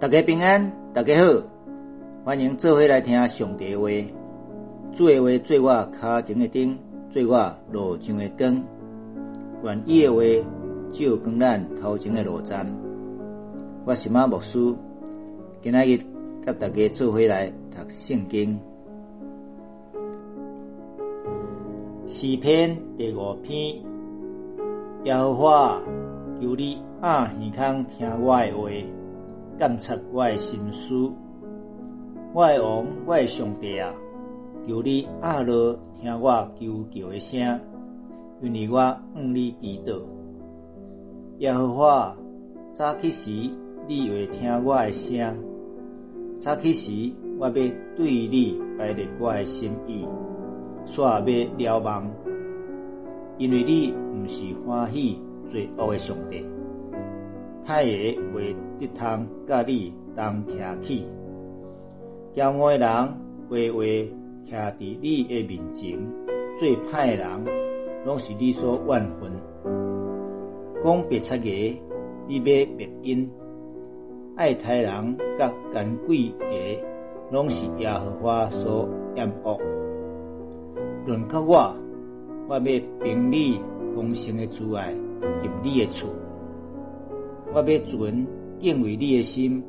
大家平安，大家好，欢迎做伙来听上帝话。主的话做我脚前的灯，做我路上的光。愿意的话照光咱头前的路站。我是马牧师，今仔日甲大家做伙来读圣经。诗篇第五篇，耶和华，求你暗耳康听我的话。监察我的心思，我的王，我的上帝啊！求你阿罗听我求救的声，因为我向你祈祷。耶和华，早起时你会听我的声，早起时我要对你摆列我的心意，煞要了望，因为你毋是欢喜罪恶的上帝。歹个袂得通甲你同徛起，骄傲的人话话徛伫你的面前，做歹人拢是你所怨恨。讲别出个，你要别因，爱杀人甲奸鬼个，拢是耶和华所厌恶。论到我，我要凭你丰盛的慈爱入你的厝。我要存敬畏你的心，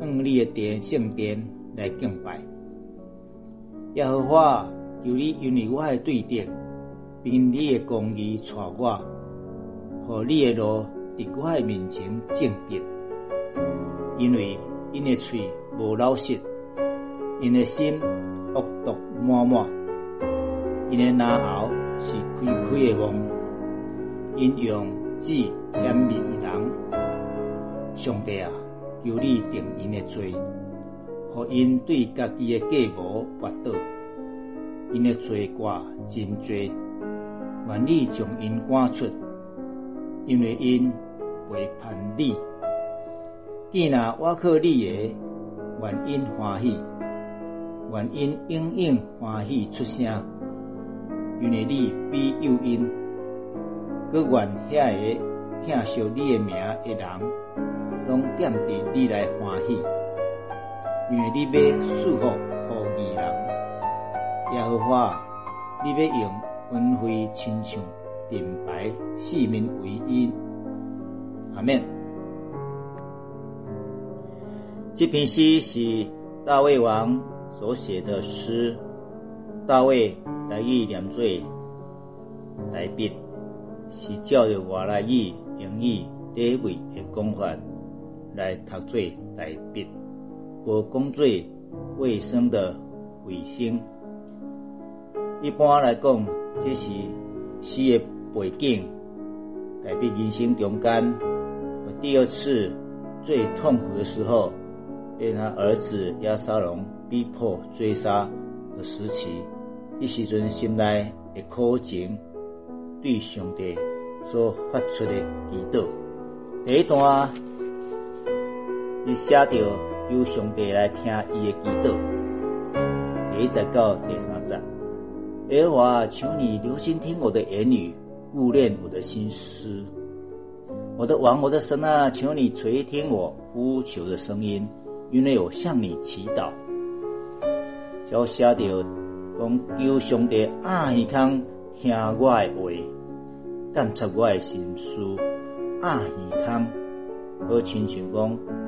用你的殿圣殿来敬拜。耶和华，求你因为我的对敌，凭你的公义带我，和你的路伫我的面前正直。因为因的嘴无老实，因的心恶毒满满，因的牙喉是开开的梦，因用指嫌民人。上帝啊，求你定因的罪，互因对家己的计谋跋倒，因的罪过真多，愿你将因赶出，因为因背叛你。既然我靠你的，愿因欢喜，愿因应应欢喜出声，因为你必有因，各愿遐个听惜你的名的人。拢点伫你来欢喜，因为你要祝福互义人。耶和华，你要用恩惠亲像顶白四面为因。阿免。这篇诗是大卫王所写的诗，大卫来意念做代笔，是照着外来语英语第一位的讲法。来读做代笔，无讲做卫生的卫生。一般来讲，这是诗的背景。代笔人生中间，第二次最痛苦的时候，被他儿子亚沙龙逼迫追杀的时期，一时阵心内的苦情，对上帝所发出的祈祷。第一段。伊写着由上帝来听伊的祈祷。第一节到第三节，耶和华，求你留心听我的言语，顾念我的心思。我的王，我的神啊，求你垂听我呼求的声音，因为我向你祈祷。就写着讲，求上帝阿耳康听我的话，监察我的心思，阿耳康好亲像讲。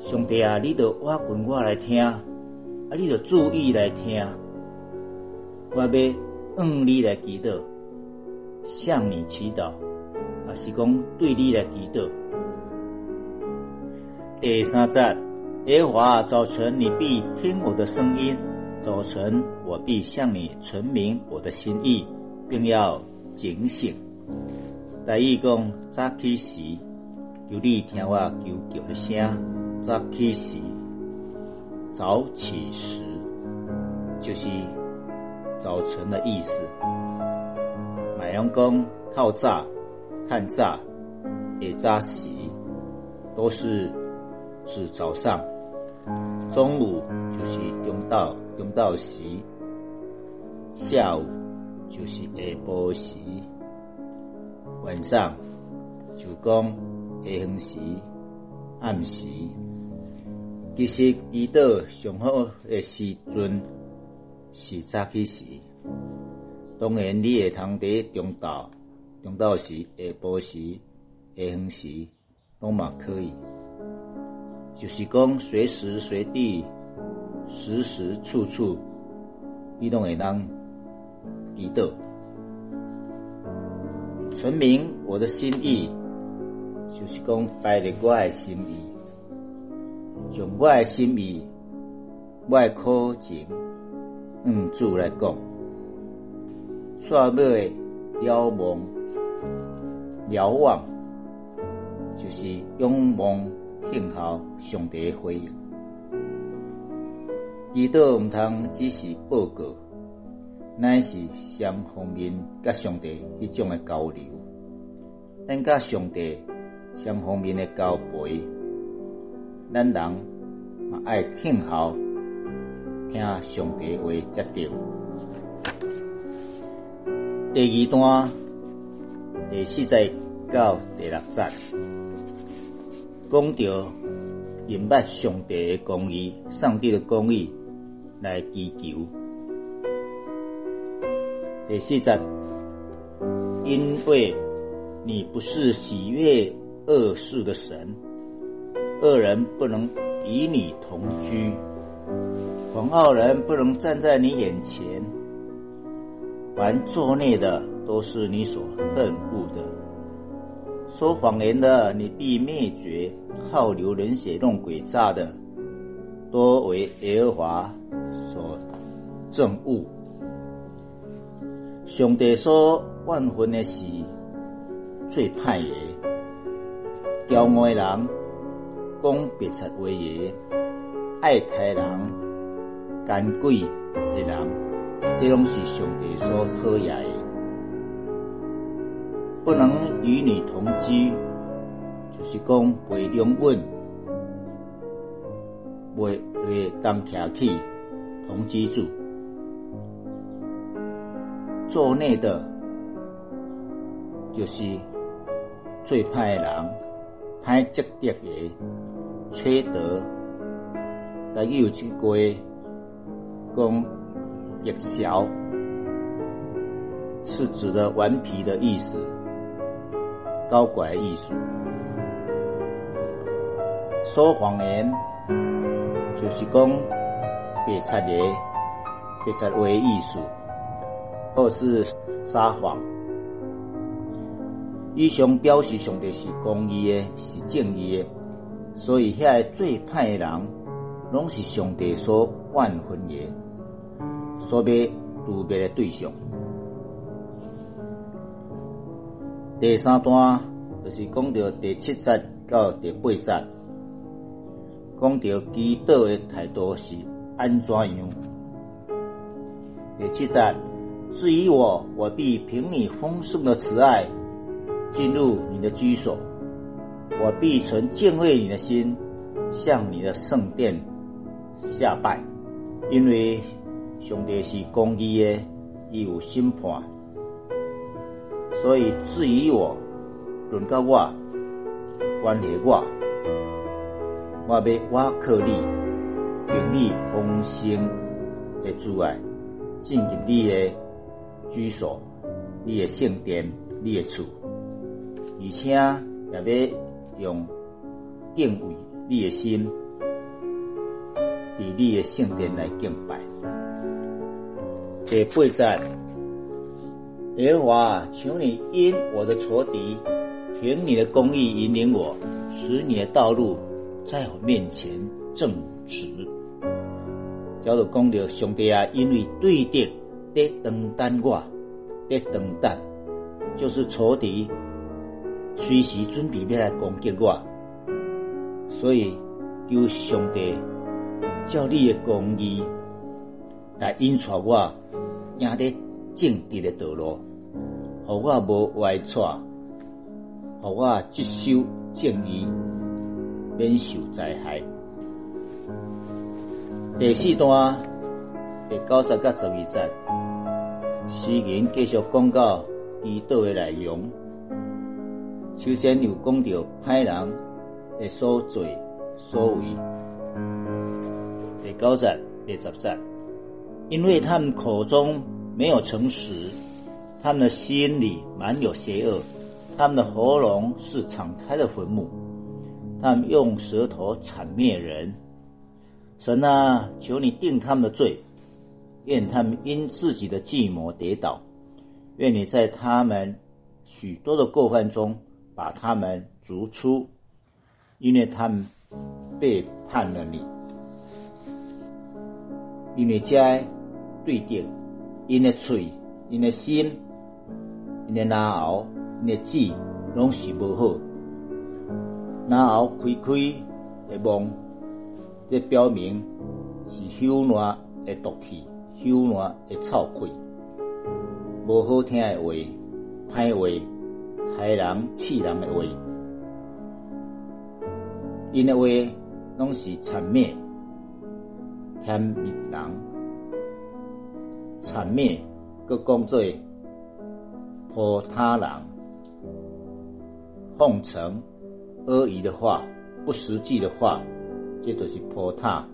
上帝啊，你着我群我来听，啊，你着注意来听，我要用你来祈祷，向你祈祷，啊，是讲对你来祈祷。第三节，耶和华早晨，你必听我的声音；早晨，我必向你传明我的心意，并要警醒。第二讲早起时，求你听我求救的声。早起时，早起时就是早晨的意思。买阳光套炸、探炸、也炸时，都是指早上。中午就是中到中到时，下午就是下晡时，晚上就讲下昏时、暗时。其实祈祷上好的时阵是早起时，当然你会通伫中昼、中昼时、下晡时、下昏时，拢嘛可以。就是讲随时随地、时时处处，你拢会当祈祷，陈明我的心意，就是讲摆入我的心意。从我的心意、我的苦情，嗯，主来讲，煞尾遥望、遥望，就是仰望、听候上帝诶回应。祈祷毋通只是报告，乃是双方面甲上帝迄种的交流，咱甲上帝双方面的交陪。咱人嘛爱听候，听上帝话才对。第二段第四节到第六节，讲到明白上帝的公义、上帝的公义来祈求。第四节，因为你不是喜悦恶事的神。恶人不能与你同居，狂傲人不能站在你眼前。凡作孽的都是你所恨恶的，说谎言的你必灭绝，好流人血、弄鬼诈的，多为耶和华所憎恶。上帝说万分的是最歹的，骄傲的人。讲别出话言，爱杀人、奸鬼的人，这拢是上帝所讨厌的。不能与你同居，就是讲袂拥吻、袂袂当徛起同居住。做内的，就是最歹的人，歹积德的。缺德，但又有一句讲夜宵，是指的顽皮的意思，高拐艺术，说谎言就是讲别出的别出为艺术，或是撒谎。以上表示上帝是公义的，是正义的。所以，遐最歹的人，拢是上帝所万分的，所要渡灭的对象。第三段就是讲到第七节到第八节，讲到基督的态度是安怎样。第七节，至于我，我必凭你丰盛的慈爱，进入你的居所。我必存敬畏你的心，向你的圣殿下拜，因为上帝是公义的，伊有审判。所以至于我，轮到我，关系我，我要我靠你，凭你丰盛的阻碍，进入你的居所，你的圣殿，你的厝，而且也要。用敬畏你的心，伫你的圣殿来敬拜。第八节，耶和华，求你因我的仇敌，凭你的公义引领我，使你的道路在我面前正直。假如讲到上帝啊，因为对敌在等待我，在等待，就是仇敌。随时准备要来攻击我，所以求上帝照你的公义来引导我，行在正直的道路，互我无歪错，互我接受正义，免受灾害。第四段第九十到十二节，诗人继续讲到祈祷的内容。首先，有讲到歹人的所作所为，第九节、第十节，因为他们口中没有诚实，他们的心里满有邪恶，他们的喉咙是敞开的坟墓，他们用舌头铲灭人。神啊，求你定他们的罪，愿他们因自己的计谋跌倒，愿你在他们许多的过犯中把他们逐出，因为他们背叛了你。因为在对敌，因的嘴、因的心、因的牙熬、因的嘴，拢是无好。牙熬开开会蒙。这表明是朽烂的毒气，朽烂的臭气，无好听的话，歹话，害人气人的话，因的话拢是谄灭，添灭人，谄灭，佮讲做破他人，奉承阿谀的话，不实际的话。这就是破塔、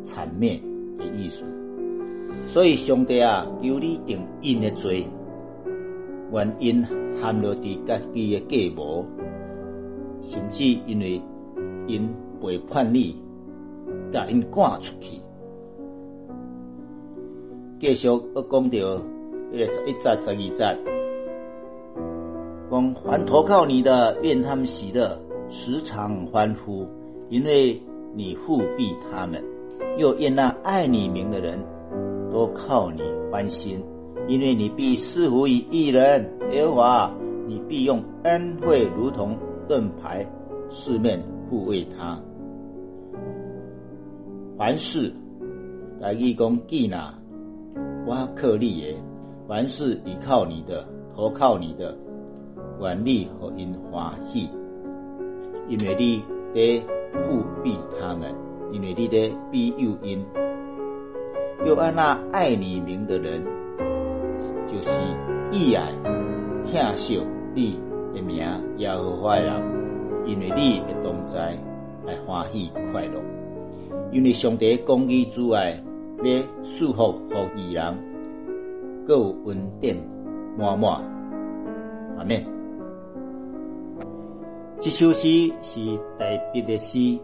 铲灭的意思。所以上帝啊，求你定因的罪，原因含落伫家己的计谋，甚至因为因背叛你，甲因赶出去。继续要讲到一个一节十二节，讲凡投靠你的，愿他们喜乐，时常欢呼，因为。你护庇他们，又愿那爱你名的人都靠你欢心，因为你必赐福于一人。耶和华，你必用恩惠如同盾牌，四面护卫他。凡事来义工记纳，挖克利耶，凡事依靠你的，投靠你的，管理和因欢喜，因为你得。护庇他们，因为你得庇佑因，又按那爱你名的人，就是义爱、疼惜你的名也和华的人，因为你的同在来欢喜快乐，因为上帝公义之外，要祝福和义人，各有恩典满满。阿门。这首诗是代笔的诗，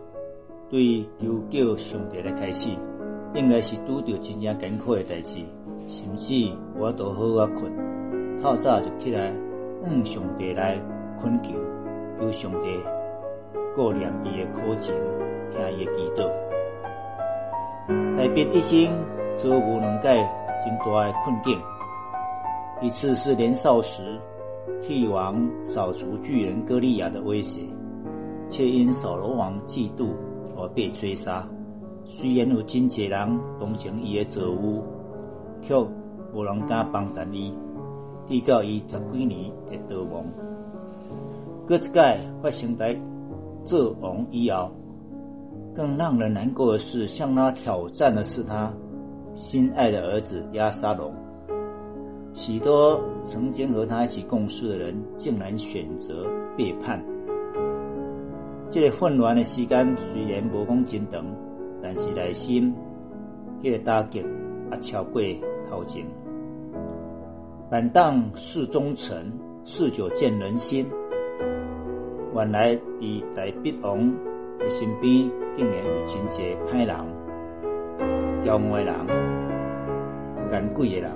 对求救上帝的开始，应该是拄到真正艰苦的代志，甚至我都好啊困，透早就起来向上帝来恳求，求上帝顾念伊的苦情，听伊的祈祷。代笔一生遭无两解真大的困境，一次是年少时。替王扫除巨人歌利亚的威胁，却因扫罗王嫉妒而被追杀。虽然有真济人同情伊的遭遇，却无人敢帮助伊，直到伊十几年的逃亡。这一届发生在做王以后，更让人难过的是，向他挑战的是他心爱的儿子亚沙龙。许多曾经和他一起共事的人，竟然选择背叛。这个混乱的时间虽然无讲真长，但是内心迄个打击也超过头前。但当事忠诚，事久见人心。原来伫大笔王的身边，竟然有真济歹人、骄傲的人、奸鬼的人。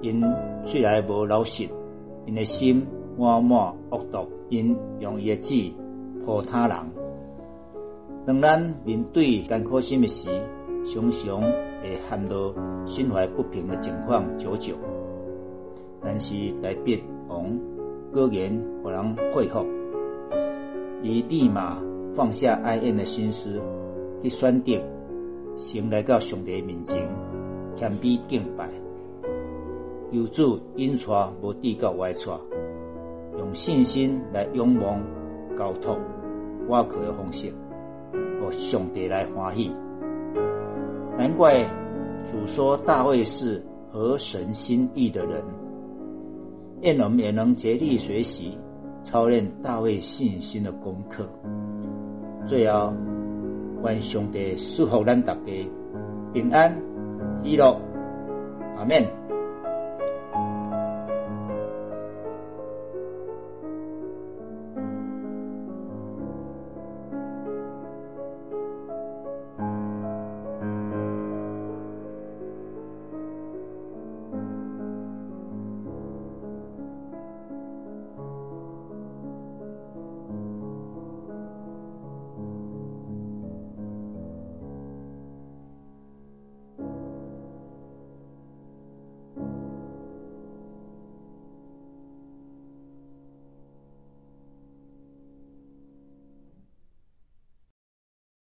因虽然无老实，因的心满满恶毒，因用伊的嘴破他人。当咱面对艰苦心的时，常常会陷入心怀不平的情况久久。但是大笔王果然互人佩服，伊立马放下哀怨的心思，去选择先来到上帝面前，谦卑敬拜。求主引带无地到外带，用信心来仰望交托瓦靠的方式，和上帝来欢喜。难怪主说大卫是合神心意的人，愿我们也能竭力学习操练大卫信心的功课。最后，愿上帝祝福咱大家平安喜乐，阿门。